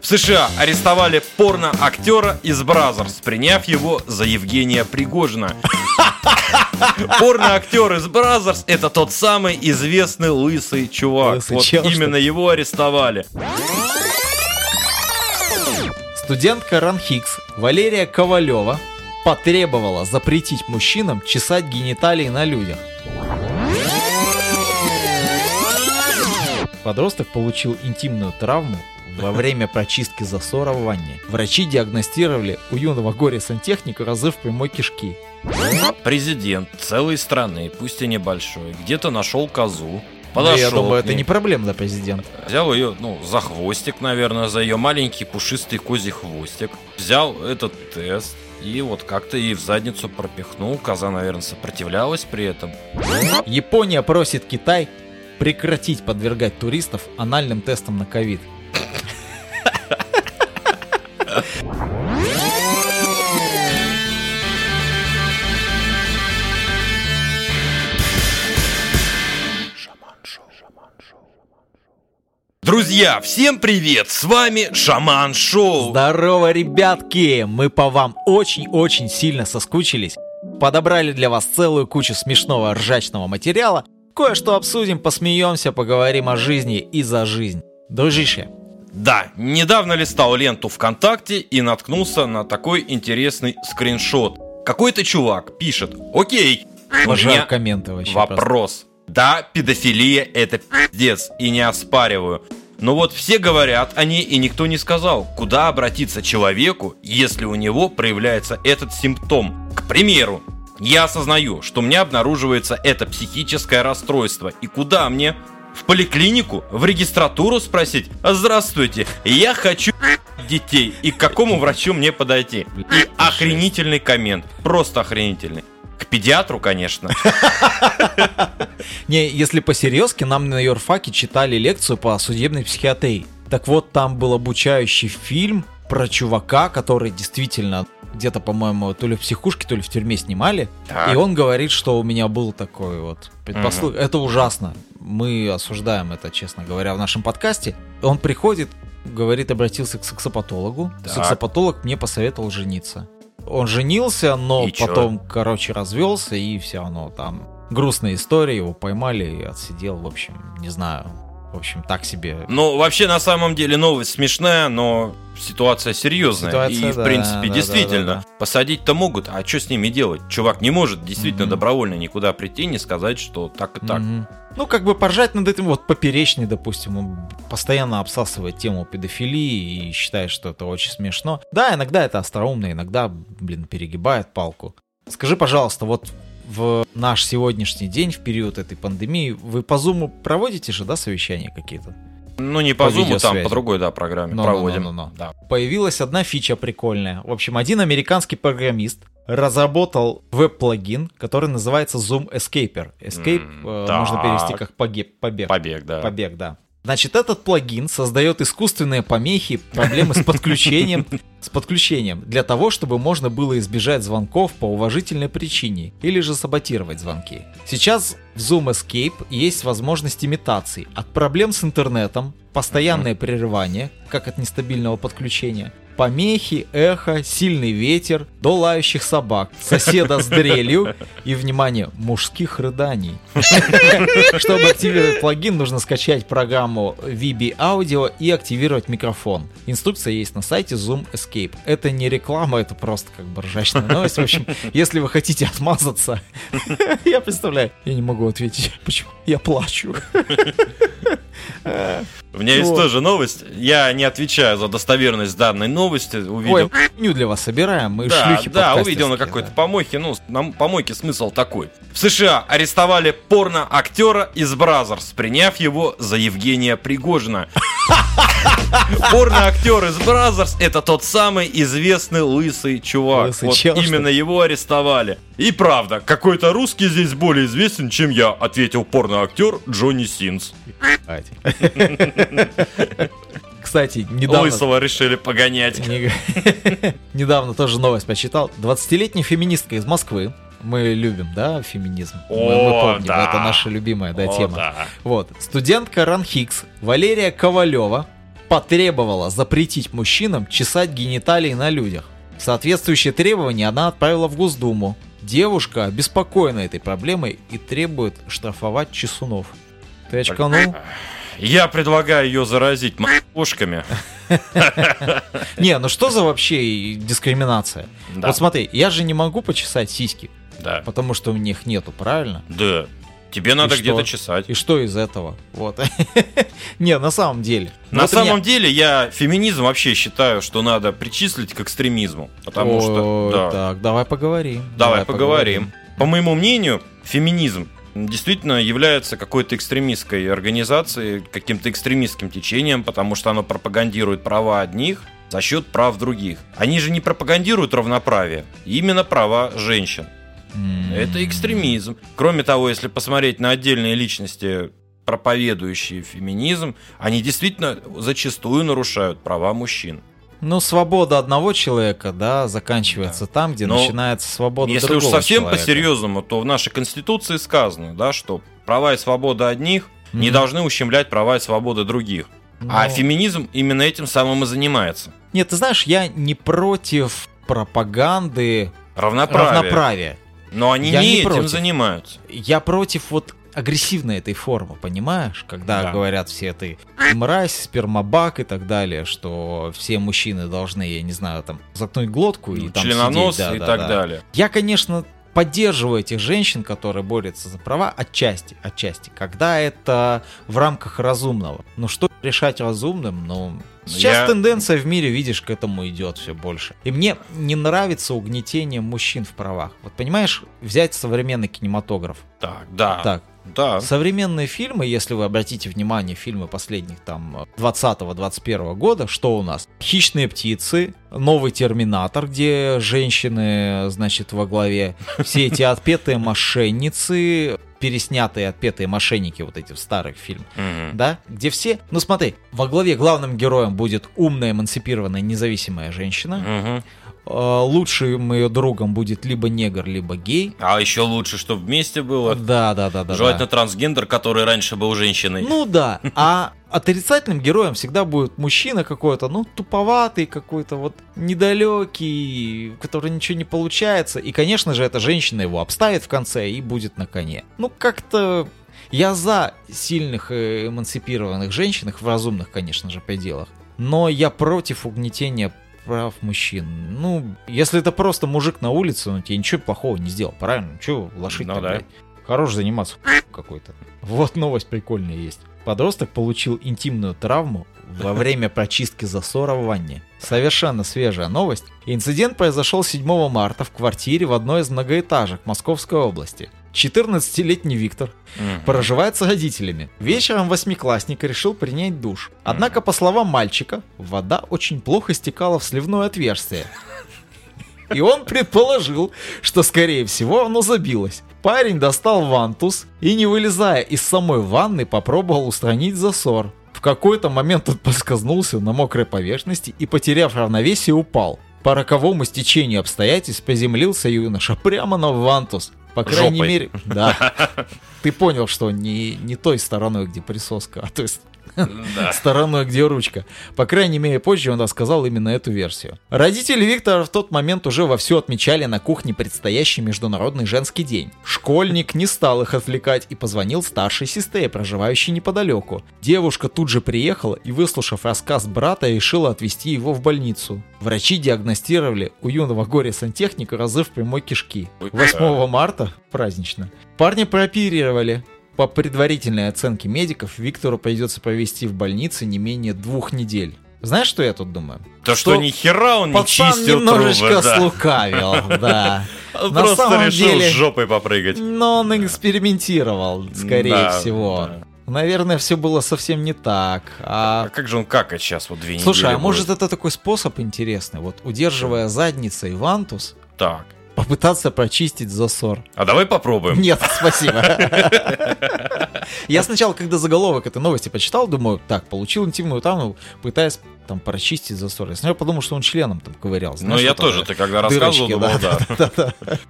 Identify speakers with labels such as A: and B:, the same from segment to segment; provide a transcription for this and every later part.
A: В США арестовали порно-актера из Brazzers, приняв его за Евгения Пригожина. Порно-актер из Brazzers это тот самый известный лысый чувак.
B: Лысый
A: вот
B: чел,
A: именно его арестовали.
B: Студентка РАНХиГС Валерия Ковалева потребовала запретить мужчинам чесать гениталии на людях. Подросток получил интимную травму во время прочистки засора в ванне. Врачи диагностировали у юного горе-сантехника разрыв прямой кишки.
A: Президент целой страны, пусть и небольшой, где-то нашел козу, подошел
B: я думаю, это не проблема для президента.
A: Взял ее, ну, за хвостик, наверное, за ее маленький пушистый козий хвостик. Взял этот тест и вот как-то ей в задницу пропихнул. Коза, наверное, сопротивлялась при этом.
B: Япония просит Китай прекратить подвергать туристов анальным тестам на ковид.
A: Друзья, всем привет! С вами Шаман Шоу.
B: Здорово, ребятки! Мы по вам очень-очень сильно соскучились. Подобрали для вас целую кучу смешного ржачного материала. Кое-что обсудим, посмеемся, поговорим о жизни и за жизнь. Дружище,
A: Да, недавно листал ленту ВКонтакте и наткнулся на такой интересный скриншот. Какой-то чувак пишет, окей,
B: обожаю комменты вообще просто.
A: Вопрос. Да, педофилия это пиздец, и не оспариваю. Но вот все говорят о ней, и никто не сказал, куда обратиться человеку, если у него проявляется этот симптом. К примеру, я осознаю, что у меня обнаруживается это психическое расстройство, и куда мне? В поликлинику? В регистратуру спросить? «Здравствуйте, я хочу детей, и к какому врачу мне подойти?» И охренительный коммент, просто охренительный. К педиатру, конечно.
B: Не, если по-серьезки, нам на юрфаке читали лекцию по судебной психиатрии. Так вот, там был обучающий фильм про чувака, который действительно где-то, по-моему, то ли в психушке, то ли в тюрьме снимали.
A: Так.
B: И он говорит, что у меня был такой вот предпослуг. Это ужасно. Мы осуждаем это, честно говоря, в нашем подкасте. Он приходит, говорит, обратился к сексопатологу.
A: Так.
B: Сексопатолог мне посоветовал жениться. Он женился, но
A: И чё?
B: потом, короче, развелся, и все равно там грустная история, его поймали и отсидел, в общем, не знаю. В общем, так себе.
A: Ну, вообще, на самом деле, новость смешная, но ситуация серьезная.
B: Ситуация,
A: и, в
B: да,
A: принципе,
B: да,
A: действительно,
B: да, да,
A: посадить-то могут, а что с ними делать? Чувак не может действительно
B: Мгм.
A: добровольно никуда прийти, не сказать, что так и так.
B: Мгм. Ну, как бы поржать над этим, вот поперечный, допустим, он постоянно обсасывает тему педофилии и считает, что это очень смешно. Да, иногда это остроумно, иногда, блин, перегибает палку. Скажи, пожалуйста, вот в наш сегодняшний день, в период этой пандемии, вы по Зуму проводите же, да, совещания какие-то?
A: Ну, не по,
B: По
A: зуму, там по другой, да, программе
B: Ну,
A: проводим.
B: ну, ну, ну, ну.
A: Да.
B: Появилась одна фича прикольная. В общем, один американский программист разработал веб-плагин, который называется Zoom Escaper. Escape
A: М,
B: э, можно перевести как погиб, побег.
A: Побег, да.
B: Побег, да. Значит, этот плагин создает искусственные помехи, проблемы с подключением, с подключением для того, чтобы можно было избежать звонков по уважительной причине или же саботировать звонки. Сейчас в Zoom Escape есть возможность имитаций от проблем с интернетом, постоянное прерывание, как от нестабильного подключения, помехи, эхо, сильный ветер, до лающих собак, соседа с дрелью и, внимание, мужских рыданий. Чтобы активировать плагин, нужно скачать программу VB Audio и активировать микрофон. Инструкция есть на сайте Zoom Escape. Это не реклама, это просто как бы ржачная новость. В общем, если вы хотите отмазаться, я представляю, я не могу ответить, почему я плачу.
A: У меня есть тоже новость. Я не отвечаю за достоверность данной новости. Увидел
B: Ой, для вас собираем, мы
A: Да,
B: шлюхи
A: да, увидел на какой-то помойке. Ну, на помойке смысл такой. В США арестовали порно-актера из Brazzers, приняв его за Евгения Пригожина. Порно-актер из Brazzers это тот самый известный лысый чувак.
B: Лысый
A: вот
B: чел,
A: именно его арестовали. И правда, какой-то русский здесь более известен, чем я, ответил порно-актер Джонни Синс.
B: Кстати, недавно...
A: Лысого решили погонять.
B: Не- Недавно тоже новость почитал. 20-летняя феминистка из Москвы. Мы любим, да, феминизм. Мы- мы,
A: О,
B: помним,
A: да.
B: это наша любимая да,
A: О,
B: тема.
A: да.
B: Вот. Студентка РАНХИКС Валерия Ковалева потребовала запретить мужчинам чесать гениталии на людях. Соответствующее требование она отправила в Госдуму. Девушка обеспокоена этой проблемой и требует штрафовать чесунов. Ты очканул?
A: Я предлагаю ее заразить м***шками.
B: Не, ну что за вообще дискриминация? Вот смотри, я же не могу почесать сиськи,
A: Да.
B: потому что у них нету, правильно?
A: Да. Тебе надо где-то чесать.
B: И что из этого? Вот. Не, на самом деле.
A: На самом деле я феминизм вообще считаю, что надо причислить к экстремизму. Потому что...
B: Так, давай поговорим.
A: Давай поговорим. По моему мнению, феминизм действительно является какой-то экстремистской организацией, каким-то экстремистским течением, потому что оно пропагандирует права одних за счет прав других. Они же не пропагандируют равноправие, именно права женщин. Это экстремизм. Кроме того, если посмотреть на отдельные личности, проповедующие феминизм, они действительно зачастую нарушают права мужчин.
B: Ну, свобода одного человека, да, заканчивается там, где
A: Но
B: начинается свобода
A: Если уж
B: другого
A: совсем
B: человека.
A: по-серьезному, то в нашей Конституции сказано, да, что права и свобода одних не
B: Мгм.
A: должны ущемлять права и свободы других. А
B: Ну,
A: феминизм именно этим самым и занимается.
B: Нет, ты знаешь, я не против пропаганды
A: Равноправие.
B: равноправия.
A: Но они
B: Я
A: не,
B: не
A: этим
B: против.
A: занимаются.
B: Я против вот агрессивной этой формы, понимаешь? Когда
A: Да.
B: говорят все ты мразь, спермобак и так далее, что все мужчины должны, я не знаю, там, заткнуть глотку и там
A: Членонос
B: сидеть. Да,
A: и
B: да,
A: так
B: да.
A: далее.
B: Я, конечно, поддерживаю этих женщин, которые борются за права, отчасти, отчасти, когда это в рамках разумного. Ну что решать разумным, ну... Сейчас
A: Я-
B: тенденция в мире, видишь, к этому идет все больше. И мне не нравится угнетение мужчин в правах. Вот понимаешь, взять современный кинематограф.
A: Так, да.
B: Так,
A: Да.
B: современные фильмы, если вы обратите внимание, фильмы последних там 20-21 года, что у нас? Хищные птицы, новый Терминатор, где женщины, значит, во главе, все эти отпетые мошенницы, переснятые отпетые мошенники вот эти в старых фильмах,
A: Мгм.
B: да, где все, ну смотри, во главе главным героем будет умная, эмансипированная, независимая женщина,
A: Мгм.
B: Э, лучшим ее другом будет либо негр, либо гей,
A: А еще лучше, чтобы вместе было.
B: да, да, да, да,
A: Желательно
B: да.
A: трансгендер, который раньше был женщиной.
B: Ну да, а отрицательным героем всегда будет мужчина какой-то, ну, туповатый какой-то, вот недалекий, который ничего не получается. И, конечно же, эта женщина его обставит в конце и будет на коне. Ну, как-то я за сильных э, эмансипированных женщин, в разумных, конечно же, пределах. Но я против угнетения прав мужчин. Ну, если это просто мужик на улице, он тебе ничего плохого не сделал, правильно? Чего лошить
A: Ну да.
B: Хорош заниматься какой-то. Вот новость прикольная есть. Подросток получил интимную травму во время прочистки засора в ванне. Совершенно свежая новость. Инцидент произошел 7 марта в квартире в одной из многоэтажек Московской области. 14-летний Виктор
A: Мгм.
B: проживает с родителями. Вечером восьмиклассник решил принять душ. Однако, по словам мальчика, вода очень плохо стекала в сливное отверстие. И он предположил, что, скорее всего, оно забилось. Парень достал вантус и, не вылезая из самой ванны, попробовал устранить засор. В какой-то момент он поскользнулся на мокрой поверхности и, потеряв равновесие, упал. По роковому стечению обстоятельств приземлился юноша прямо на вантус. По крайней
A: Жопой.
B: мере, да. Ты понял, что не, не той стороной, где присоска, а то есть
A: Да.
B: стороной, где ручка. По крайней мере, позже он рассказал именно эту версию. Родители Виктора в тот момент уже вовсю отмечали на кухне предстоящий Международный женский день. Школьник не стал их отвлекать и позвонил старшей сестре, проживающей неподалеку. Девушка тут же приехала и, выслушав рассказ брата, решила отвезти его в больницу. Врачи диагностировали у юного горе-сантехника разрыв прямой кишки. 8 марта, празднично, парня прооперировали. По предварительной оценке медиков, Виктору придется провести в больнице не менее двух недель. Знаешь, что я тут думаю?
A: То, что ни хера он не чистил
B: немножечко
A: трубы, да.
B: слукавил, да.
A: Он
B: На
A: просто решил
B: деле-
A: с жопой попрыгать.
B: Но он экспериментировал, скорее
A: Да,
B: всего.
A: да.
B: Наверное, все было совсем не так.
A: А
B: А
A: как же он какать сейчас вот две недели
B: Слушай, а
A: будет?
B: может это такой способ интересный? Вот удерживая задницей вантус,
A: Так.
B: Попытаться прочистить засор.
A: А давай попробуем.
B: Нет, спасибо. Я сначала, когда заголовок этой новости почитал, думаю, так, получил интимную травму, пытаясь там прочистить засор. Я сначала подумал, что он членом там ковырял.
A: Ну, я тоже,
B: это,
A: ты когда рассказывал, думал, да.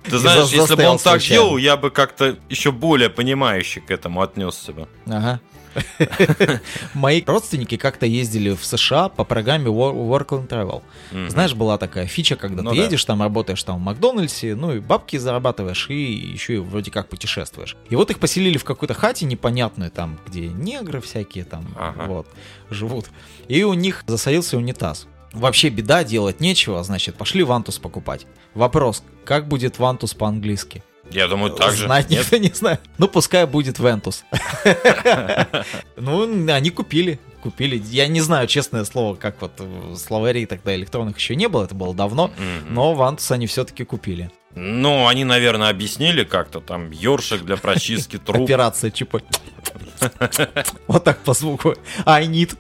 A: Ты знаешь, если бы он так делал, я бы как-то еще более понимающе к этому отнесся бы.
B: Ага. Мои родственники как-то ездили в США по программе Wor- Work and Travel. Знаешь, была такая фича, когда
A: Ну
B: ты едешь, там работаешь там в Макдональдсе, ну и бабки зарабатываешь, и еще и вроде как путешествуешь. И вот их поселили в какой-то хате непонятную, там, где негры всякие там вот живут. И у них засорился унитаз. Вообще беда, делать нечего, значит, пошли вантус покупать. Вопрос, как будет вантус по-английски?
A: Я думаю, так же.
B: Знать
A: Нет?
B: никто не знает. Ну, пускай будет Вентус. Ну, они купили. Купили. Я не знаю, честное слово, как вот словарей тогда электронных еще не было, это было давно, но Вантус они все-таки купили.
A: Ну, они, наверное, объяснили как-то там ёршик для прочистки труб.
B: Операция ЧП. Вот так по звуку. I need.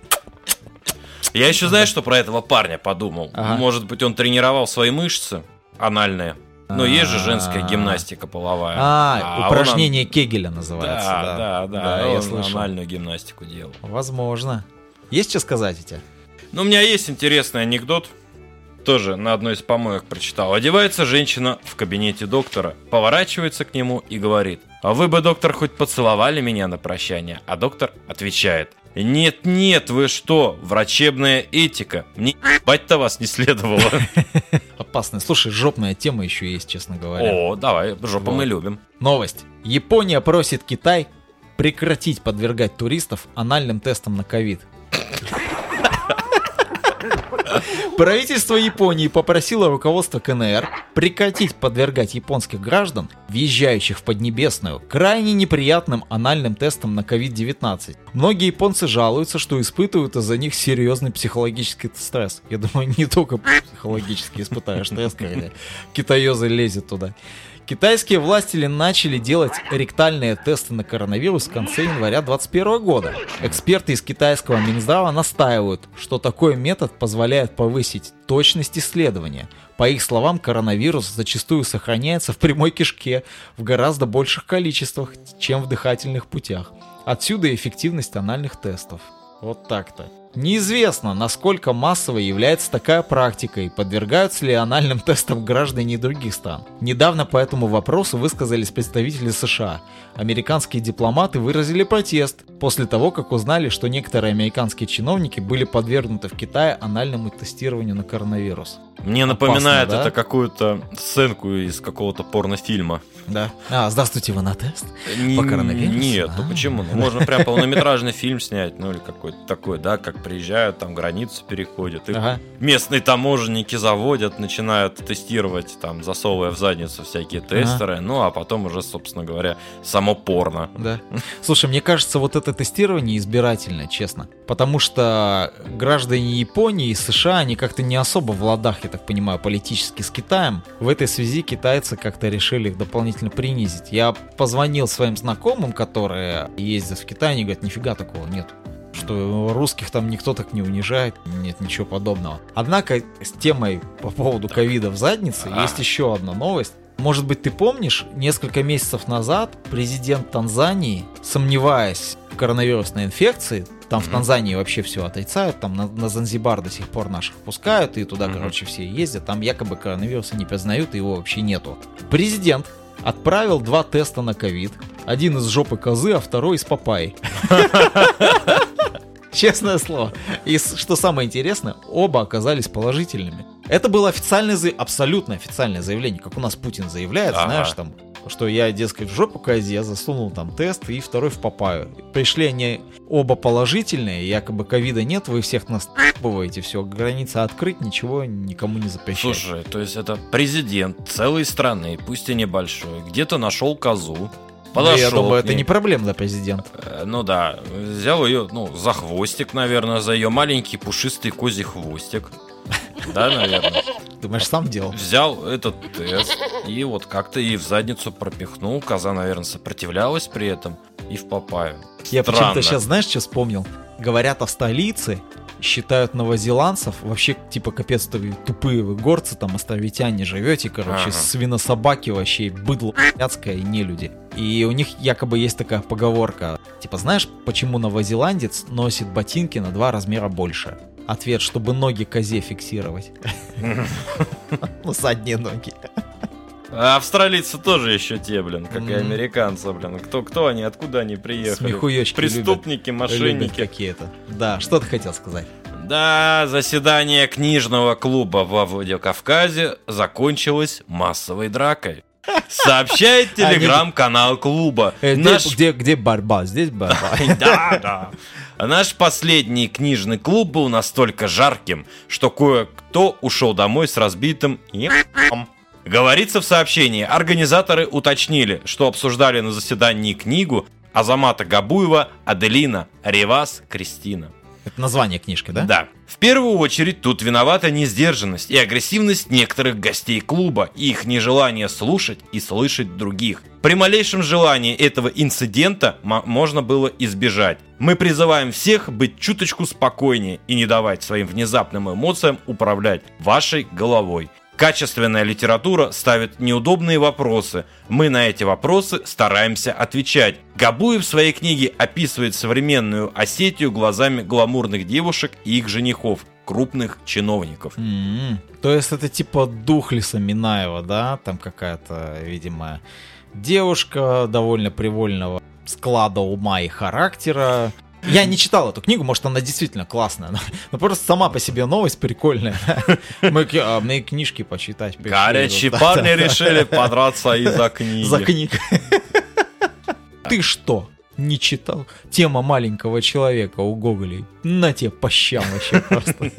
A: Я еще знаешь, что про этого парня подумал? Может быть, он тренировал свои мышцы анальные. Но есть же женская
B: А.
A: гимнастика половая.
B: А,
A: он-
B: упражнение Кегеля называется.
A: Да, да, да.
B: я слышал.
A: анальную гимнастику делал.
B: Возможно. Есть что сказать у тебя?
A: Ну, у меня есть интересный анекдот. Тоже на одной из помоек прочитал. Одевается женщина в кабинете доктора, поворачивается к нему и говорит, а вы бы, доктор, хоть поцеловали меня на прощание? А доктор отвечает, нет, нет, вы что, врачебная этика. Мне ебать-то вас не следовало.
B: Опасная. Слушай, жопная тема еще есть, честно говоря.
A: О, давай, жопу
B: Вот.
A: мы любим.
B: Новость. Япония просит Китай прекратить подвергать туристов анальным тестам на ковид. Правительство Японии попросило руководство КНР прекратить подвергать японских граждан, въезжающих в Поднебесную, крайне неприятным анальным тестам на COVID-19. Многие японцы жалуются, что испытывают из-за них серьезный психологический стресс. Я думаю, не только психологически испытаешь стресс, когда китаёзы лезет туда. Китайские власти начали делать ректальные тесты на коронавирус в конце января 2021 года. Эксперты из китайского Минздрава настаивают, что такой метод позволяет повысить точность исследования. По их словам, коронавирус зачастую сохраняется в прямой кишке в гораздо больших количествах, чем в дыхательных путях. Отсюда эффективность анальных тестов. Вот так-то. Неизвестно, насколько массовой является такая практика и подвергаются ли анальным тестам граждане других стран. Недавно по этому вопросу высказались представители США. Американские дипломаты выразили протест после того, как узнали, что некоторые американские чиновники были подвергнуты в Китае анальному тестированию на коронавирус.
A: Мне напоминает
B: да?
A: это какую-то сценку из какого-то порнофильма.
B: Да. А, здравствуйте, вы на тест?
A: Не-
B: По коронавирусу?
A: Нет, ну
B: А.
A: почему? Ну, можно прям полнометражный фильм снять, ну или какой-то такой, да, как приезжают, там границу переходят. Их
B: Ага.
A: местные таможенники заводят, начинают тестировать, там, засовывая в задницу всякие тестеры, ну а потом уже, собственно говоря, само порно.
B: Да. Слушай, мне кажется, вот это тестирование избирательно, честно. Потому что граждане Японии и США, они как-то не особо в ладах, так понимаю, политически с Китаем. В этой связи китайцы как-то решили их дополнительно принизить. Я позвонил своим знакомым, которые ездят в Китай, они говорят, нифига такого нет. Что русских там никто так не унижает, нет ничего подобного. Однако с темой по поводу ковида в заднице
A: А.
B: есть еще одна новость. Может быть, ты помнишь, несколько месяцев назад президент Танзании, сомневаясь в коронавирусной инфекции, там в
A: Мгм.
B: Танзании вообще все отрицают, там на, на Занзибар до сих пор наших пускают, и туда,
A: Мгм.
B: короче, все ездят, там якобы коронавируса не признают, и его вообще нету. Президент отправил два теста на ковид, один из жопы козы, а второй из папайи. Честное слово. И что самое интересное, оба оказались положительными. Это было официальное, абсолютно официальное заявление, как у нас Путин заявляет,
A: Ага.
B: знаешь, там, что я, дескать, в жопу козе, я засунул там тест и второй в папаю. Пришли они оба положительные, якобы ковида нет, вы всех нас бываете, все, границы открыть, ничего никому не запрещать.
A: Слушай, то есть это президент целой страны, пусть и небольшой, где-то нашел козу,
B: Да,
A: подошел
B: я думаю, это не проблема для президента.
A: Э, Ну да, взял ее, ну, за хвостик, наверное, за ее маленький пушистый козий хвостик. Да, наверное.
B: Думаешь, сам делал?
A: Взял этот тест и вот как-то ей в задницу пропихнул. Коза, наверное, сопротивлялась при этом и в папаю.
B: Я почему-то сейчас, знаешь, что вспомнил? Говорят о столице, считают новозеландцев, вообще, типа, капец, то тупые вы горцы, там, островитяне живете, короче,
A: Ага.
B: свинособаки вообще, быдло блядское и не люди. И у них якобы есть такая поговорка, типа, знаешь, почему новозеландец носит ботинки на два размера больше? Ответ, чтобы ноги козе фиксировать. Ну, задние ноги.
A: А австралийцы тоже еще те, блин, как и американцы, блин. Кто, кто они, откуда они приехали?
B: Смехуёчки
A: Преступники,
B: Любят
A: мошенники.
B: какие-то. Да, что ты хотел сказать?
A: Да, заседание книжного клуба во Владикавказе закончилось массовой дракой. Сообщает телеграм-канал клуба.
B: Э, где,
A: Наш
B: где, где борьба? Здесь борьба.
A: Да, да. А Наш последний книжный клуб был настолько жарким, что кое-кто ушел домой с разбитым ебом. Говорится в сообщении, организаторы уточнили, что обсуждали на заседании книгу Азамата Габуева, Аделина, Ревас, Кристина.
B: Это название книжки, да?
A: Да. В первую очередь тут виновата несдержанность и агрессивность некоторых гостей клуба и их нежелание слушать и слышать других. При малейшем желании этого инцидента мо- можно было избежать. Мы призываем всех быть чуточку спокойнее и не давать своим внезапным эмоциям управлять вашей головой. Качественная литература ставит неудобные вопросы. Мы на эти вопросы стараемся отвечать. Габуев в своей книге описывает современную Осетию глазами гламурных девушек и их женихов, крупных чиновников.
B: М, То есть это типа Духлиса Минаева, да? Там какая-то, видимо, девушка довольно привольного склада ума и характера. Я не читал эту книгу, может она действительно классная, но, но просто сама по себе новость прикольная. Мы, а, книжки почитать. пришли,
A: Горячие
B: вот,
A: парни
B: да, да.
A: решили подраться из-за книги.
B: За книг. Ты что? Не читал? Тема маленького человека у Гоголей. На тебе по щам вообще просто.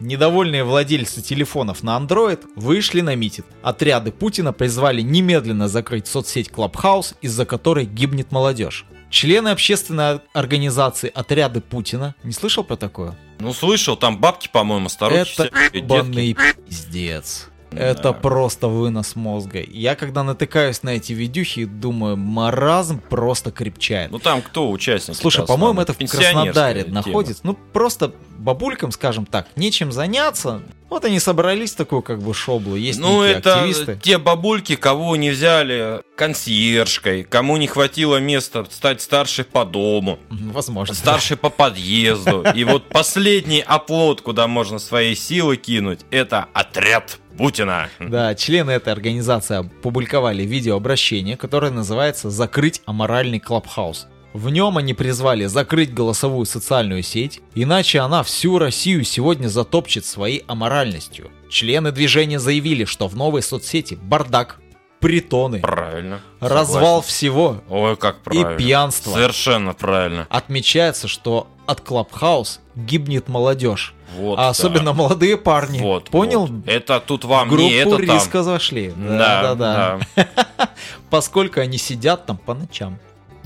B: Недовольные владельцы телефонов на Android вышли на митинг. Отряды Путина призвали немедленно закрыть соцсеть Clubhouse, из-за которой гибнет молодежь. Члены общественной организации «Отряды Путина» не слышал про такое?
A: Ну, слышал, там бабки, по-моему, старухи
B: Это банный пиздец. Это
A: Да.
B: просто вынос мозга. Я когда натыкаюсь на эти видюхи, думаю, маразм просто крепчает.
A: Ну, там кто участник?
B: Слушай, по-моему, это в Краснодаре находится. Ну, просто бабулькам, скажем так, нечем заняться. Вот они собрались в такую как бы шоблу. Есть
A: Ну, это
B: активисты.
A: те бабульки, кого не взяли консьержкой, кому не хватило места стать старшей по дому,
B: Возможно.
A: старшей по подъезду. И вот последний оплот, куда можно свои силы кинуть, это отряд Путина.
B: Да, члены этой организации опубликовали видеообращение, которое называется «Закрыть аморальный клабхаус». В нем они призвали закрыть голосовую социальную сеть, иначе она всю Россию сегодня затопчет своей аморальностью. Члены движения заявили, что в новой соцсети бардак, притоны,
A: Правильно.
B: развал
A: Согласен.
B: всего.
A: Ой, как правильно.
B: И пьянство.
A: Совершенно правильно.
B: Отмечается, что от Клабхаус гибнет молодежь.
A: Вот,
B: а
A: да.
B: особенно молодые парни.
A: Вот,
B: Понял?
A: вот. Это тут вам
B: группу
A: не это там.
B: риска зашли.
A: Да,
B: да, да. Поскольку они сидят там по ночам.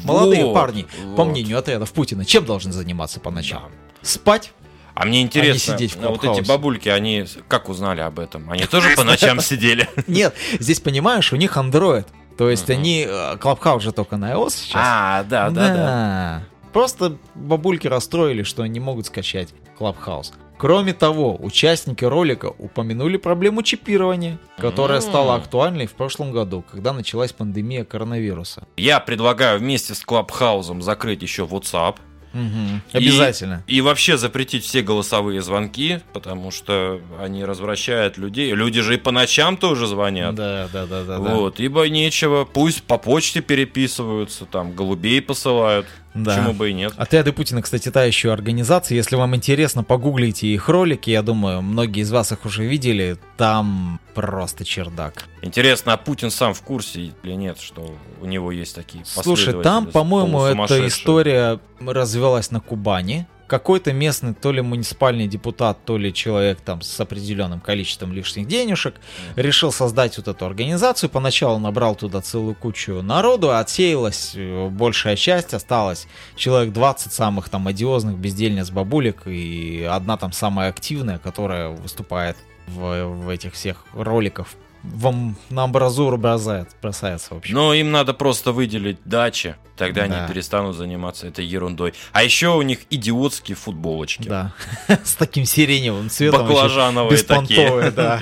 B: Молодые
A: Вот,
B: парни, по
A: вот.
B: мнению отрядов Путина, чем должны заниматься по
A: Да.
B: ночам? Спать?
A: А мне интересно,
B: сидеть в
A: а вот эти бабульки, они как узнали об этом? Они тоже по ночам сидели?
B: Нет, здесь понимаешь, у них Android. То есть они... э, Клабхаус же только на iOS сейчас.
A: А, да, да, да.
B: Просто бабульки расстроили, что не могут скачать Clubhouse. Кроме того, участники ролика упомянули проблему чипирования, которая
A: М.
B: стала актуальной в прошлом году, когда началась пандемия коронавируса.
A: Я предлагаю вместе с Клабхаузом закрыть еще WhatsApp. И-
B: Обязательно.
A: И вообще запретить все голосовые звонки, потому что они развращают людей. Люди же и по ночам тоже звонят.
B: Да, да, да, да. да.
A: Вот, ибо нечего, пусть по почте переписываются, там голубей посылают,
B: Да.
A: почему бы и нет.
B: Отряды Путина, кстати, та еще организация. Если вам интересно, погуглите их ролики. Я думаю, многие из вас их уже видели. Там просто чердак.
A: Интересно, а Путин сам в курсе или нет, что у него есть такие
B: Слушай, там, по-моему, эта история развелась на Кубани. Какой-то местный то ли муниципальный депутат, то ли человек там с определенным количеством лишних денежек решил создать вот эту организацию. Поначалу набрал туда целую кучу народу, отсеялась э, большая часть, осталось человек 20 самых там одиозных бездельниц бабулек и одна там самая активная, которая выступает в, в этих всех роликах. Вам на амбразуру бросает, бросается, в общем.
A: Но им надо просто выделить дачи, тогда
B: Да.
A: они перестанут заниматься этой ерундой. А еще у них идиотские футболочки.
B: Да, с таким сиреневым цветом. вообще
A: Баклажановые такие.
B: да.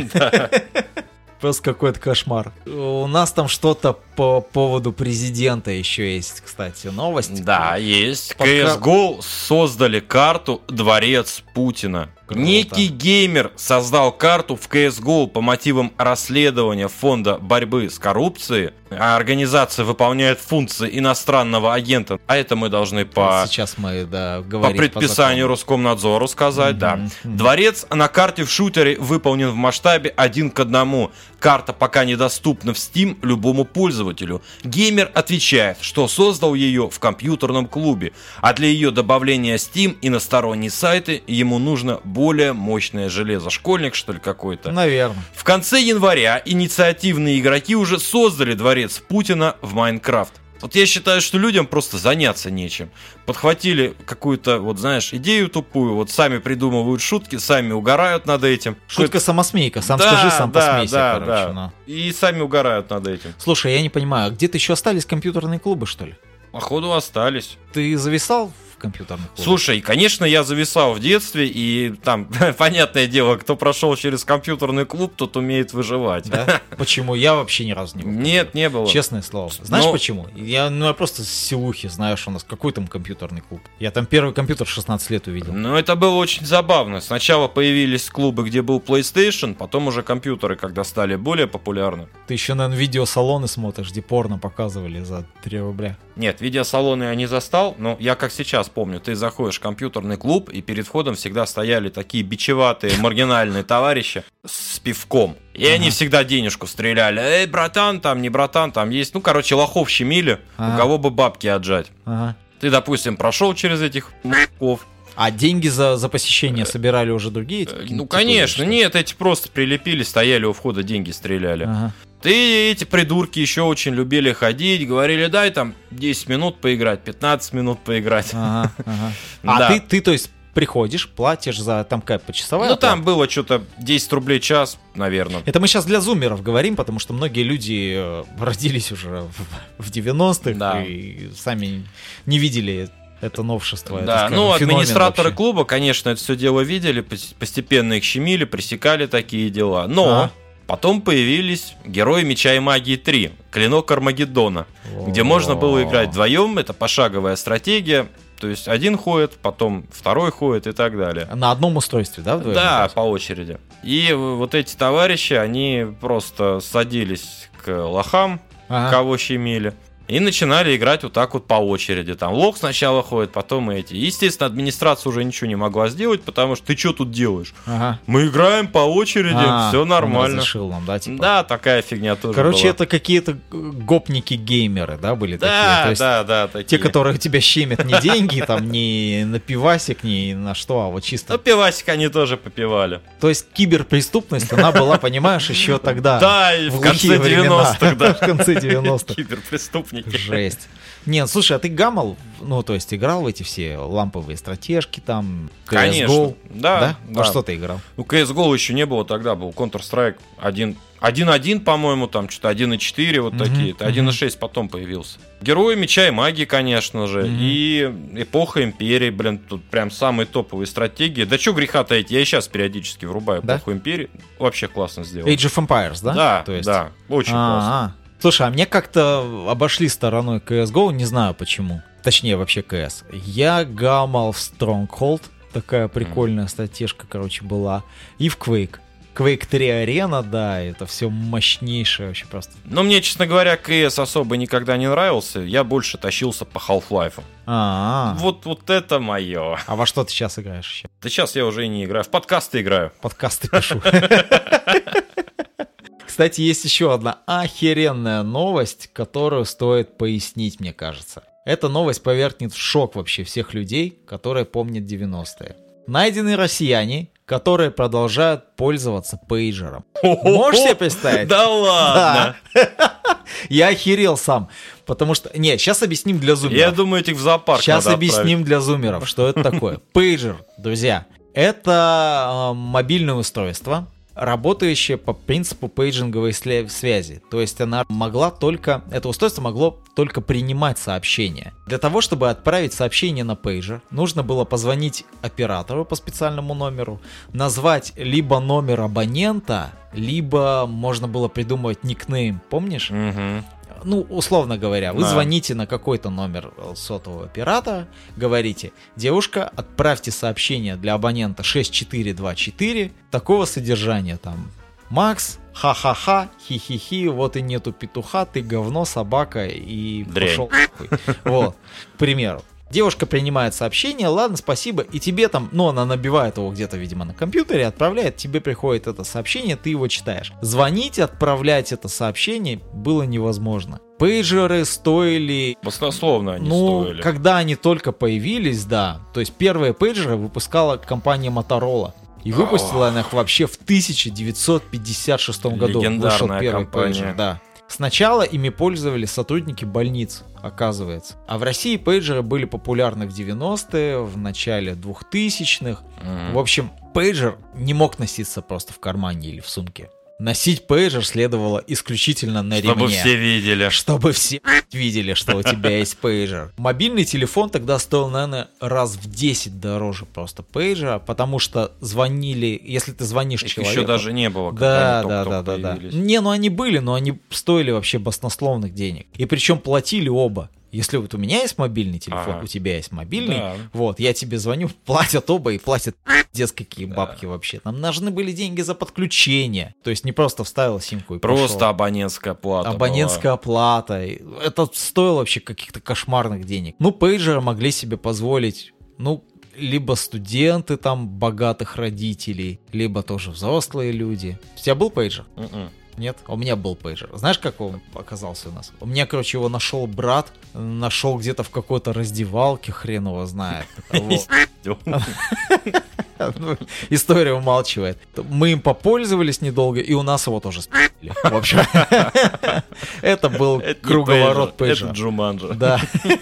B: Просто какой-то кошмар. У нас там что-то по поводу президента еще есть, кстати, новость.
A: Да, есть.
B: Пока-
A: CSGO создали карту «Дворец Путина».
B: Круто.
A: Некий геймер создал карту в CSGO по мотивам расследования фонда борьбы с коррупцией, а организация выполняет функции иностранного агента. А это мы должны по,
B: Сейчас мы, да,
A: по предписанию Роскомнадзору сказать, да.
B: Мгм, мгм.
A: Дворец на карте в шутере выполнен в масштабе один к одному. Карта пока недоступна в Steam любому пользователю. Геймер отвечает, что создал ее в компьютерном клубе, а для ее добавления Steam и на сторонние сайты ему нужно более мощное железо. Школьник, что ли, какой-то?
B: Наверное.
A: В конце января инициативные игроки уже создали дворец Путина в Майнкрафт. Вот я считаю, что людям просто заняться нечем. Подхватили какую-то, вот знаешь, идею тупую, вот сами придумывают шутки, сами угорают над этим.
B: Шутка самосмейка, сам
A: Да,
B: скажи, сам
A: да,
B: посмейся,
A: да,
B: короче.
A: да.
B: ну.
A: И сами угорают над этим.
B: Слушай, я не понимаю, а где-то еще остались компьютерные клубы, что ли?
A: Походу остались.
B: Ты зависал в компьютерных клубах?
A: Слушай, конечно, я зависал в детстве, и там, понятное дело, кто прошел через компьютерный клуб, тот умеет выживать.
B: Да? Почему? Я вообще ни разу не был.
A: Нет, не было.
B: Честное слово. Знаешь
A: Но-
B: почему? Я, ну, я просто с селухи знаю, что у нас какой там компьютерный клуб. Я там первый компьютер в 16 лет увидел.
A: Ну, это было очень забавно. Сначала появились клубы, где был PlayStation, потом уже компьютеры, когда стали более популярны.
B: Ты еще, наверное, видеосалоны смотришь, где порно показывали за 3 рубля.
A: Нет, видеосалоны я не застал, но я как сейчас помню, ты заходишь в компьютерный клуб, и перед входом всегда стояли такие бичеватые, маргинальные товарищи с пивком. И они всегда денежку стреляли. Эй, братан, там не братан, там есть. Ну, короче, лохов щемили, у кого бы бабки отжать.
B: Ага.
A: Ты, допустим, прошел через этих мужиков.
B: А деньги за, за посещение собирали уже другие?
A: Э, Ну, конечно, нет, эти просто прилепили, стояли у входа, деньги стреляли.
B: Ага.
A: Ты эти придурки еще очень любили ходить, говорили, дай там 10 минут поиграть, 15 минут поиграть.
B: Ага, ага. А
A: Да.
B: ты, ты, то есть, приходишь, платишь за там какая почасовая?
A: Ну,
B: оплата?
A: там было что-то 10 рублей час, наверное.
B: Это мы сейчас для зумеров говорим, потому что многие люди э, родились уже в, в 90-х
A: Да.
B: и сами не видели это новшество. это,
A: Да,
B: скажем,
A: ну, администраторы
B: вообще.
A: клуба, конечно, это все дело видели, пос- постепенно их щемили, пресекали такие дела. Но
B: Ага.
A: Потом появились Герои Меча и Магии 3, Клинок Армагеддона, где можно было играть вдвоем, это пошаговая стратегия, то есть один ходит, потом второй ходит и так далее.
B: На одном устройстве, да? вдвоем
A: Да, по очереди. И вот эти товарищи, они просто садились к лохам,
B: Ага.
A: кого щемили, и начинали играть вот так вот по очереди. Там лох сначала ходит, потом эти. Естественно, администрация уже ничего не могла сделать, потому что ты что тут делаешь?
B: Ага.
A: Мы играем по очереди,
B: А,
A: все
B: он
A: нормально.
B: разрешил нам, да, типа?
A: Да, такая фигня тоже
B: Короче,
A: была.
B: это какие-то гопники-геймеры, да, были такие?
A: Да,
B: То есть
A: да, да,
B: Те,
A: такие.
B: которые тебя щемят не деньги, там, не на пивасик, не на что, а вот
A: Ну,
B: чисто...
A: пивасик они тоже попивали.
B: То есть киберпреступность, она была, понимаешь, еще тогда.
A: Да, и в конце
B: времена.
A: 90-х, да.
B: В конце 90-х.
A: Киберпреступники.
B: Жесть. Нет, слушай, а ты гамал, ну, то есть играл в эти все ламповые стратежки, там, CSGO,
A: Конечно. Да,
B: да?
A: да.
B: Во что ты играл?
A: Ну, CSGO еще не было тогда, был Counter-Strike 1. 1.1, по-моему, там что-то 1.4, вот
B: Мгм,
A: такие. Это
B: мгм.
A: 1.6 потом появился. Герои меча и магии, конечно же.
B: Мгм.
A: И эпоха империи, блин, тут прям самые топовые стратегии. Да что греха таить, я и сейчас периодически врубаю
B: Да?
A: эпоху империи. Вообще классно сделано.
B: Age of Empires, да?
A: Да,
B: То есть...
A: да, очень классно.
B: Слушай, а мне как-то обошли стороной CSGO, не знаю почему. Точнее, вообще CS. Я гамал в Stronghold, такая прикольная статьешка, короче, была. И в Quake. Quake 3 арена, да, это все мощнейшее вообще просто.
A: Но мне, честно говоря, КС особо никогда не нравился. Я больше тащился по Half-Life.
B: А,
A: Вот, вот это мое.
B: а во что ты сейчас играешь еще?
A: Да сейчас я уже и не играю. В подкасты играю.
B: Подкасты пишу. Кстати, есть еще одна охеренная новость, которую стоит пояснить, мне кажется. Эта новость повергнет в шок вообще всех людей, которые помнят 90-е. Найдены россияне, которые продолжают пользоваться пейджером. Можешь себе представить?
A: Да ладно.
B: Я охерел сам. Потому что... Не, сейчас объясним для зумеров.
A: Я думаю, этих в зоопарк
B: Сейчас объясним для зумеров, что это такое. Пейджер, друзья, это э, мобильное устройство, работающее по принципу пейджинговой связи. То есть она могла только, это устройство могло только принимать сообщения. Для того, чтобы отправить сообщение на пейджер, нужно было позвонить оператору по специальному номеру, назвать либо номер абонента, либо можно было придумывать никнейм, помнишь?
A: отправить.
B: Ну, условно говоря, вы
A: Да.
B: звоните на какой-то номер э, сотового оператора, говорите, девушка, отправьте сообщение для абонента 6424 такого содержания там. Макс, ха-ха-ха, хи-хи-хи, вот и нету петуха, ты говно, собака и
A: Дрянь.
B: пошел. Вот, к примеру. Девушка принимает сообщение, ладно, спасибо, и тебе там, ну, она набивает его где-то, видимо, на компьютере, отправляет, тебе приходит это сообщение, ты его читаешь. Звонить, отправлять это сообщение было невозможно. Пейджеры стоили
A: Баснословно они
B: ну,
A: стоили.
B: когда они только появились, да. То есть первые пейджеры выпускала компания Motorola. И выпустила она их вообще в 1956 году.
A: Легендарная
B: Вышел первый
A: компания.
B: пейджер, да. Сначала ими пользовались сотрудники больниц, оказывается. А в России пейджеры были популярны в 90-е, в начале 2000-х.
A: Мгм.
B: В общем, пейджер не мог носиться просто в кармане или в сумке. Носить пейджер следовало исключительно на
A: Чтобы
B: ремне.
A: все видели.
B: Чтобы все видели, что у тебя есть пейджер. Мобильный телефон тогда стоил, наверное, раз в 10 дороже просто пейджера, потому что звонили, если ты звонишь
A: Их
B: человеку...
A: еще даже не было,
B: Да,
A: когда они
B: да, да, да, да. Не, ну они были, но они стоили вообще баснословных денег. И причем платили оба. Если вот у меня есть мобильный телефон,
A: Ага.
B: у тебя есть мобильный,
A: Да.
B: вот, я тебе звоню, платят оба и платят пиздец какие бабки вообще. Там нужны были деньги за подключение. То есть не просто вставил симку и
A: Просто
B: пошел.
A: абонентская плата.
B: Абонентская оплата. И Это стоило вообще каких-то кошмарных денег. Ну, пейджеры могли себе позволить, ну, либо студенты там богатых родителей, либо тоже взрослые люди. У тебя был пейджер?
A: была.
B: Нет? А У меня был пейджер. Знаешь, как он оказался у нас? У меня, короче, его нашел брат, нашел где-то в какой-то раздевалке, хрен его знает. История умалчивает. Мы им попользовались недолго, и у нас его тоже спиздили. В общем, это был круговорот
A: пейджер,
B: пейджера.
A: Это Джуманджи.
B: Да.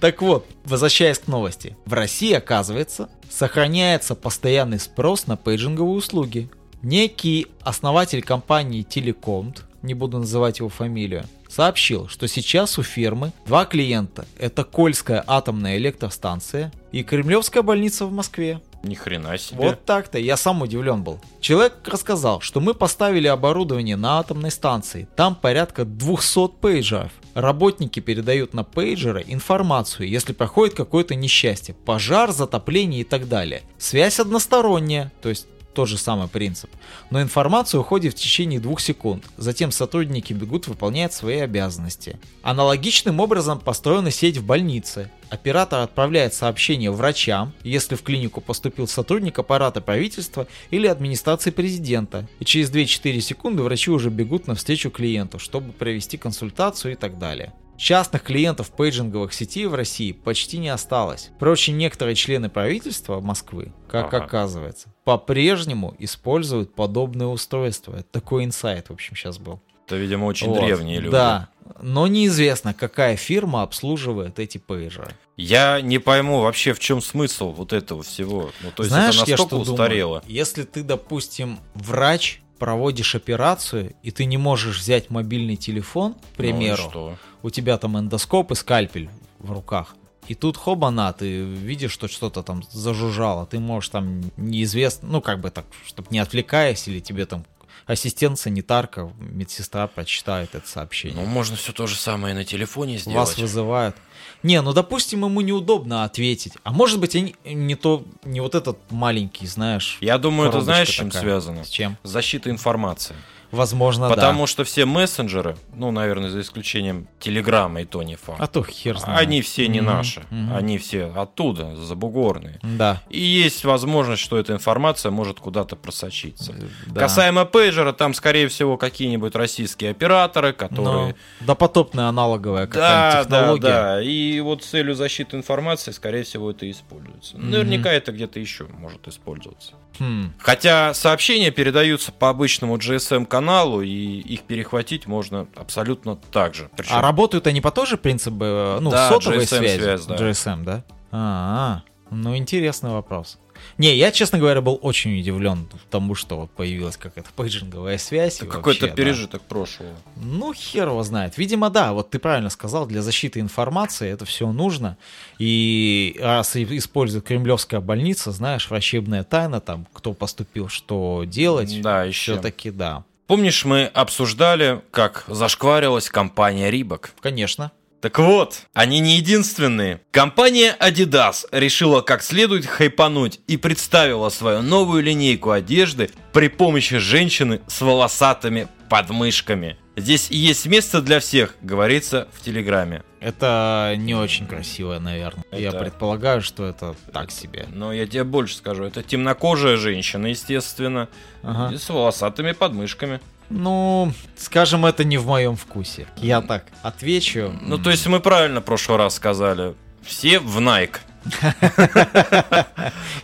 B: Так вот, возвращаясь к новости. В России, оказывается, сохраняется постоянный спрос на пейджинговые услуги. Некий основатель компании Телекомт, не буду называть его фамилию, сообщил, что сейчас у фирмы два клиента. Это Кольская атомная электростанция и Кремлевская больница в Москве.
A: Ни хрена себе.
B: Вот так-то, я сам удивлен был. Человек рассказал, что мы поставили оборудование на атомной станции. Там порядка 200 пейджеров. Работники передают на пейджеры информацию, если проходит какое-то несчастье, пожар, затопление и так далее. Связь односторонняя, то есть тот же самый принцип. Но информация уходит в течение двух секунд. Затем сотрудники бегут выполнять свои обязанности. Аналогичным образом построена сеть в больнице. Оператор отправляет сообщение врачам, если в клинику поступил сотрудник аппарата правительства или администрации президента. И через 2-4 секунды врачи уже бегут навстречу клиенту, чтобы провести консультацию и так далее. Частных клиентов пейджинговых сетей в России почти не осталось. Впрочем, некоторые члены правительства Москвы, как
A: Ага.
B: оказывается, по-прежнему используют подобные устройства. Это такой инсайт, в общем, сейчас был.
A: Это, видимо, очень
B: Вот.
A: древние люди.
B: Да, но неизвестно, какая фирма обслуживает эти пейджеры.
A: Я не пойму вообще, в чем смысл вот этого всего. Ну, то есть
B: Знаешь,
A: это
B: я
A: настолько
B: что
A: устарело.
B: думаю? Если ты, допустим, врач, проводишь операцию, и ты не можешь взять мобильный телефон, к
A: Ну
B: примеру,
A: что?
B: у тебя там эндоскоп и скальпель в руках. И тут хобана, ты видишь, что что-то там зажужжало. Ты можешь там неизвестно, ну как бы так, чтобы не отвлекаясь, или тебе там ассистент, санитарка, медсестра прочитает это сообщение.
A: Ну, можно все то же самое и на телефоне сделать.
B: Вас вызывают. Не, ну допустим, ему неудобно ответить. А может быть, они не то, не вот этот маленький, знаешь.
A: Я думаю, это знаешь, с чем
B: такая.
A: связано?
B: С чем?
A: Защита информации.
B: Возможно, да.
A: Потому что все мессенджеры, ну, наверное, за исключением Телеграма и то не факт.
B: А то хер знает.
A: Они все не
B: Мгм,
A: наши.
B: мгм.
A: Они все оттуда, забугорные.
B: Да.
A: И есть возможность, что эта информация может куда-то просочиться.
B: да.
A: Касаемо пейджера, там, скорее всего, какие-нибудь российские операторы, которые...
B: Но допотопная аналоговая
A: Да,
B: какая-нибудь
A: да,
B: технология.
A: да. И вот с целью защиты информации, скорее всего, это используется.
B: Мгм.
A: Наверняка это где-то еще может использоваться.
B: Хм.
A: Хотя сообщения передаются по обычному GSM-каналу, и их перехватить можно абсолютно так же. Причем
B: А работают они по тоже принципу, э, ну,
A: Да,
B: сотовой
A: GSM
B: связи?
A: связь, да.
B: GSM, да? А, ну интересный вопрос. Не, я, честно говоря, был очень удивлен тому, что вот появилась какая-то пейджинговая связь.
A: это какой-то
B: да.
A: пережиток прошлого.
B: Ну, хер его знает. Видимо, да, вот ты правильно сказал, для защиты информации это все нужно. И раз использует кремлевская больница, знаешь, врачебная тайна, там, кто поступил, что делать,
A: Да, еще.
B: все-таки да.
A: Помнишь, мы обсуждали, как зашкварилась компания Рибок?
B: Конечно.
A: Так вот, они не единственные. Компания Adidas решила как следует хайпануть и представила свою новую линейку одежды при помощи женщины с волосатыми подмышками. Здесь есть место для всех, говорится в Телеграме.
B: Это не очень красиво, наверное. Я
A: Это-
B: предполагаю, что это так себе.
A: Но я тебе больше скажу, это темнокожая женщина, естественно,
B: Ага.
A: и с волосатыми подмышками.
B: Ну, скажем, это не в моем вкусе. Я так отвечу.
A: Ну, то есть мы правильно в прошлый раз сказали. Все в Nike.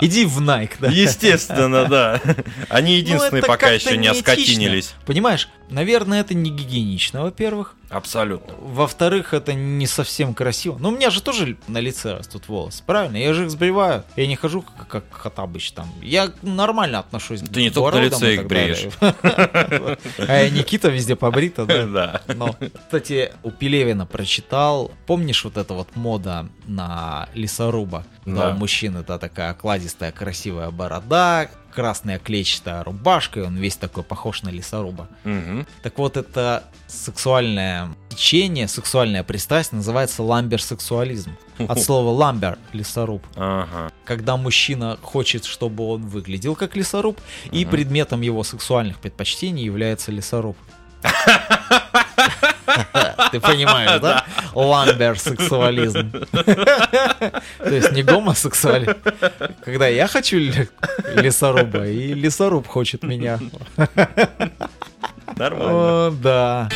B: Иди в Nike, да.
A: Естественно, да. Они
B: Ну,
A: единственные пока еще не оскотинились.
B: Понимаешь, наверное, это не гигиенично, во-первых.
A: Абсолютно.
B: Во-вторых, это не совсем красиво. Ну, у меня же тоже на лице растут волосы, правильно? Я же их сбриваю. Я не хожу как, как Хатабыч там. Я нормально отношусь
A: Ты не
B: к
A: только на лице их бреешь.
B: А Никита везде побрита, да?
A: Да.
B: Но, кстати, у Пелевина прочитал, помнишь вот эта вот мода на лесоруба? Да. У мужчины, да, такая окладистая, красивая борода, красная клетчатая рубашка, и он весь такой похож на лесоруба.
A: Мгм.
B: Так вот, это сексуальное течение, сексуальная пристрастие называется ламберсексуализм. От слова ламбер – лесоруб.
A: Ага.
B: Когда мужчина хочет, чтобы он выглядел как лесоруб, и
A: Мгм.
B: предметом его сексуальных предпочтений является лесоруб. Ты понимаешь, да? Ламберсексуализм. То есть не гомосексуализм. Когда я хочу ле- лесоруба, и лесоруб хочет меня.
A: Нормально.
B: О, да.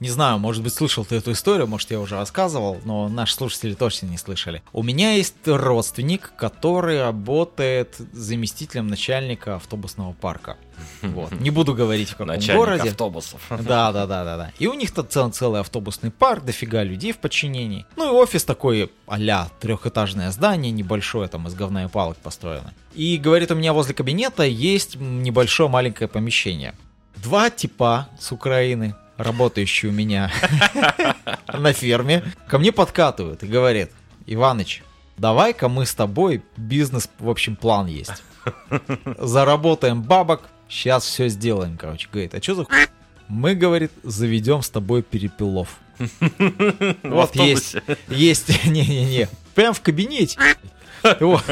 B: Не знаю, может быть, слышал ты эту историю, может, я уже рассказывал, но наши слушатели точно не слышали. У меня есть родственник, который работает заместителем начальника автобусного парка. Вот. Не буду говорить, в каком
A: Начальник
B: городе.
A: автобусов.
B: Да, да, да, да, да. И у них тут цел, целый автобусный парк, дофига людей в подчинении. Ну и офис такой а-ля трехэтажное здание, небольшое, там из говна и палок построено. И говорит, у меня возле кабинета есть небольшое маленькое помещение. Два типа с Украины, работающие у меня на ферме, ко мне подкатывают и говорят, Иваныч, давай-ка мы с тобой бизнес, в общем, план есть. Заработаем бабок, сейчас все сделаем, короче. Говорит, а что за хуй? Мы, говорит, заведем с тобой перепелов.
A: В
B: Вот есть, есть, не-не-не, прям в кабинете. Вот.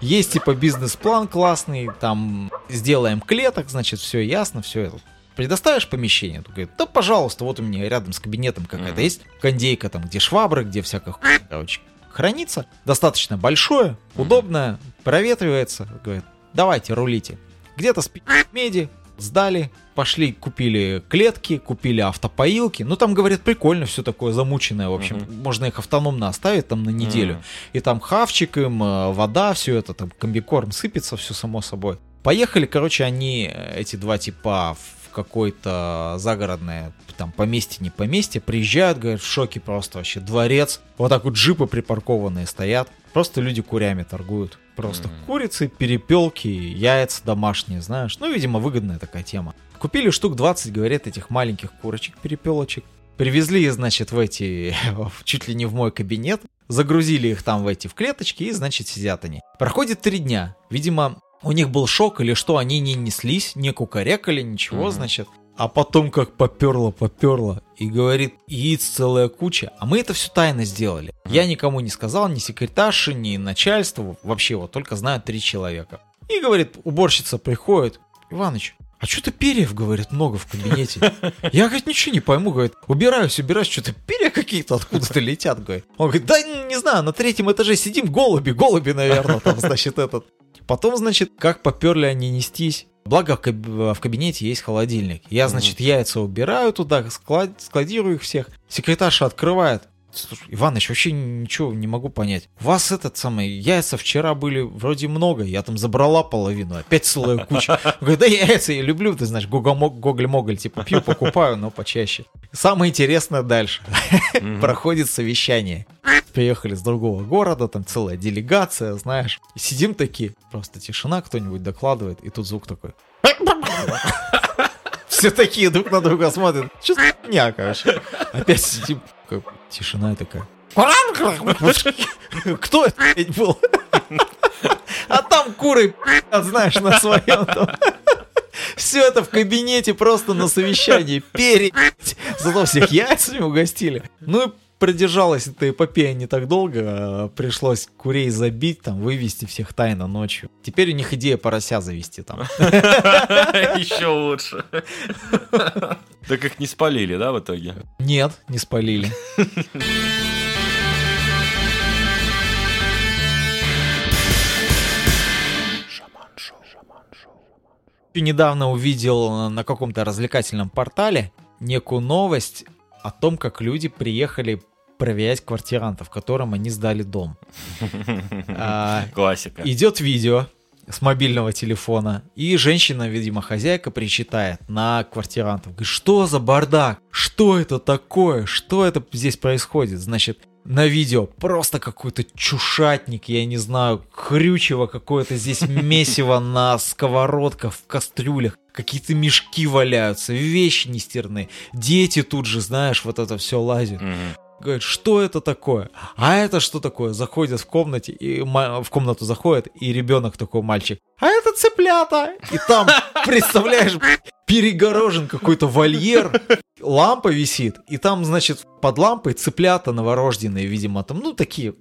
B: Есть типа бизнес-план классный, там сделаем клеток, значит, все ясно, все это. Предоставишь помещение? Он говорит, да, пожалуйста, вот у меня рядом с кабинетом какая-то
A: Мгм.
B: есть кондейка, там, где швабры, где всякая хуйня, короче, хранится. Достаточно большое, удобное, проветривается. Говорит, давайте, рулите. Где-то с пи- меди сдали, пошли, купили клетки, купили автопоилки. Ну, там, говорят, прикольно, все такое замученное, в общем. Можно их автономно оставить там на неделю.
A: Мгм.
B: И там хавчик им, э, вода, все это, там комбикорм сыпется, все само собой. Поехали, короче, они, э, эти два типа, в какое-то загородное, там, поместье, не поместье, приезжают, говорят, в шоке просто вообще, дворец, вот так вот джипы припаркованные стоят, просто люди курями торгуют. Просто
A: Мгм.
B: курицы, перепелки, яйца домашние, знаешь. Ну, видимо, выгодная такая тема. Купили штук 20, говорят, этих маленьких курочек, перепелочек. Привезли, значит, в эти, чуть ли не в мой кабинет, загрузили их там в эти в клеточки, и, значит, сидят они. Проходит три дня. Видимо, у них был шок или что, они не неслись, не кукарекали, ничего,
A: Мгм.
B: значит. А потом как поперло, поперло. И говорит, яиц целая куча. А мы это все тайно сделали. Я никому не сказал, ни секретарше, ни начальству. Вообще вот только знают три человека. И говорит, уборщица приходит. Иваныч, а что-то перьев, говорит, много в кабинете. Я, говорит, ничего не пойму, говорит, убираюсь, убираюсь, что-то перья какие-то откуда-то летят, говорит. Он говорит, да не знаю, на третьем этаже сидим, голуби, голуби, наверное, там, значит, этот. Потом, значит, как поперли они нестись. Благо в каб- в кабинете есть холодильник. Я, значит, яйца убираю туда, склад- складирую их всех. Секретарша открывает. Слушай, Иваныч, вообще ничего не могу понять. У вас этот самый, яйца вчера были вроде много, я там забрала половину, опять целая куча. Он Говорит, да яйца я люблю, ты знаешь, гоголь-моголь, типа пью, покупаю, но почаще. Самое интересное дальше. Проходит совещание. Приехали с другого города, там целая делегация, знаешь. Сидим такие, просто тишина, кто-нибудь докладывает, и тут звук такой. Все такие друг на друга смотрят. Что за хуйня, короче? Опять сидим, такой, тишина такая. Кто это блядь, был? А там куры, знаешь, на своем там. Все это в кабинете просто на совещании пере... Зато всех яйцами угостили. Ну и продержалась эта эпопея не так долго, а пришлось курей забить, там, вывести всех тайно ночью. Теперь у них идея порося завести там.
A: Еще лучше. Так их не спалили, да, в итоге?
B: Нет, не спалили. Недавно увидел на каком-то развлекательном портале некую новость о том, как люди приехали проверять квартирантов, которым они сдали дом. А,
A: Классика.
B: Идет видео с мобильного телефона, и женщина, видимо, хозяйка, причитает на квартирантов. Говорит, что за бардак? Что это такое? Что это здесь происходит? Значит, на видео просто какой-то чушатник, я не знаю, хрючево какое-то здесь месиво на сковородках, в кастрюлях. Какие-то мешки валяются, вещи нестерные. Дети тут же, знаешь, вот это все лазят.
A: Мгм.
B: Говорит, что это такое? А это что такое? Заходят в комнате, и в комнату заходит, и ребенок такой мальчик. А это цыплята! И там, представляешь, перегорожен какой-то вольер, лампа висит, и там, значит, под лампой цыплята новорожденные, видимо, там, ну, такие.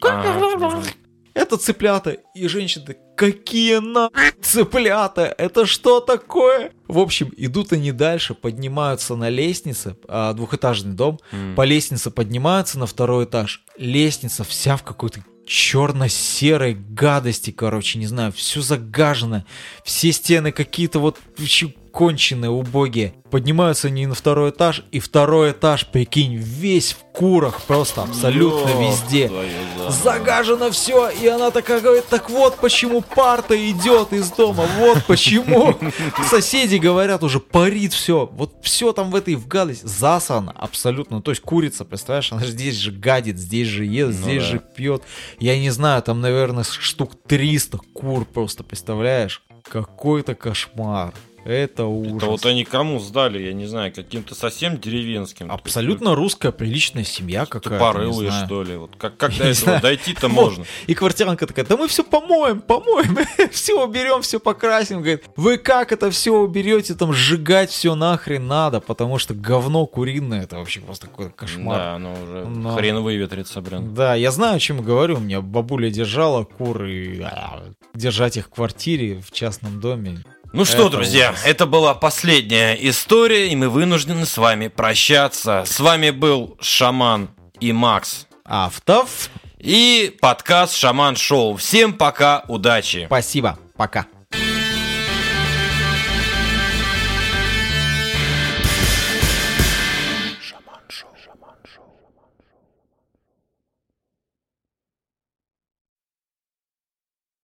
B: Это цыплята. И женщина такая, какие на цыплята? Это что такое? В общем, идут они дальше, поднимаются на лестнице, а, двухэтажный дом,
A: М.
B: по лестнице поднимаются на второй этаж. Лестница вся в какой-то черно-серой гадости, короче, не знаю, все загажено. Все стены какие-то вот конченые, убогие. Поднимаются они на второй этаж, и второй этаж, прикинь, весь в курах, просто абсолютно
A: Ёб
B: везде. Загажено все, и она такая говорит, так вот почему парта идет из дома, вот почему. Соседи говорят уже, парит все, вот все там в этой в гадость засано абсолютно. То есть курица, представляешь, она же здесь же гадит, здесь же ест,
A: Ну
B: здесь
A: да.
B: же пьет. Я не знаю, там, наверное, штук 300 кур просто, представляешь? Какой-то кошмар. Это ужас.
A: Это вот они кому сдали, я не знаю, каким-то совсем деревенским.
B: Абсолютно русская приличная семья какая-то. не
A: Тупорылые, что ли. Вот как, как до этого дойти-то можно?
B: И квартиранка такая, да мы все помоем, помоем, все уберем, все покрасим. Говорит, вы как это все уберете, там сжигать все нахрен надо, потому что говно куриное, это вообще просто какой-то кошмар.
A: Да, оно уже
B: Но-
A: хрен выветрится, блин.
B: Да, я знаю, о чем говорю. У меня бабуля держала кур и а, держать их в квартире в частном доме.
A: Ну что,
B: Это
A: друзья,
B: ужас.
A: это была последняя история, и мы вынуждены с вами прощаться. С вами был Шаман и Макс.
B: Автов,
A: И подкаст Шаман Шоу. Всем пока, удачи.
B: спасибо, пока.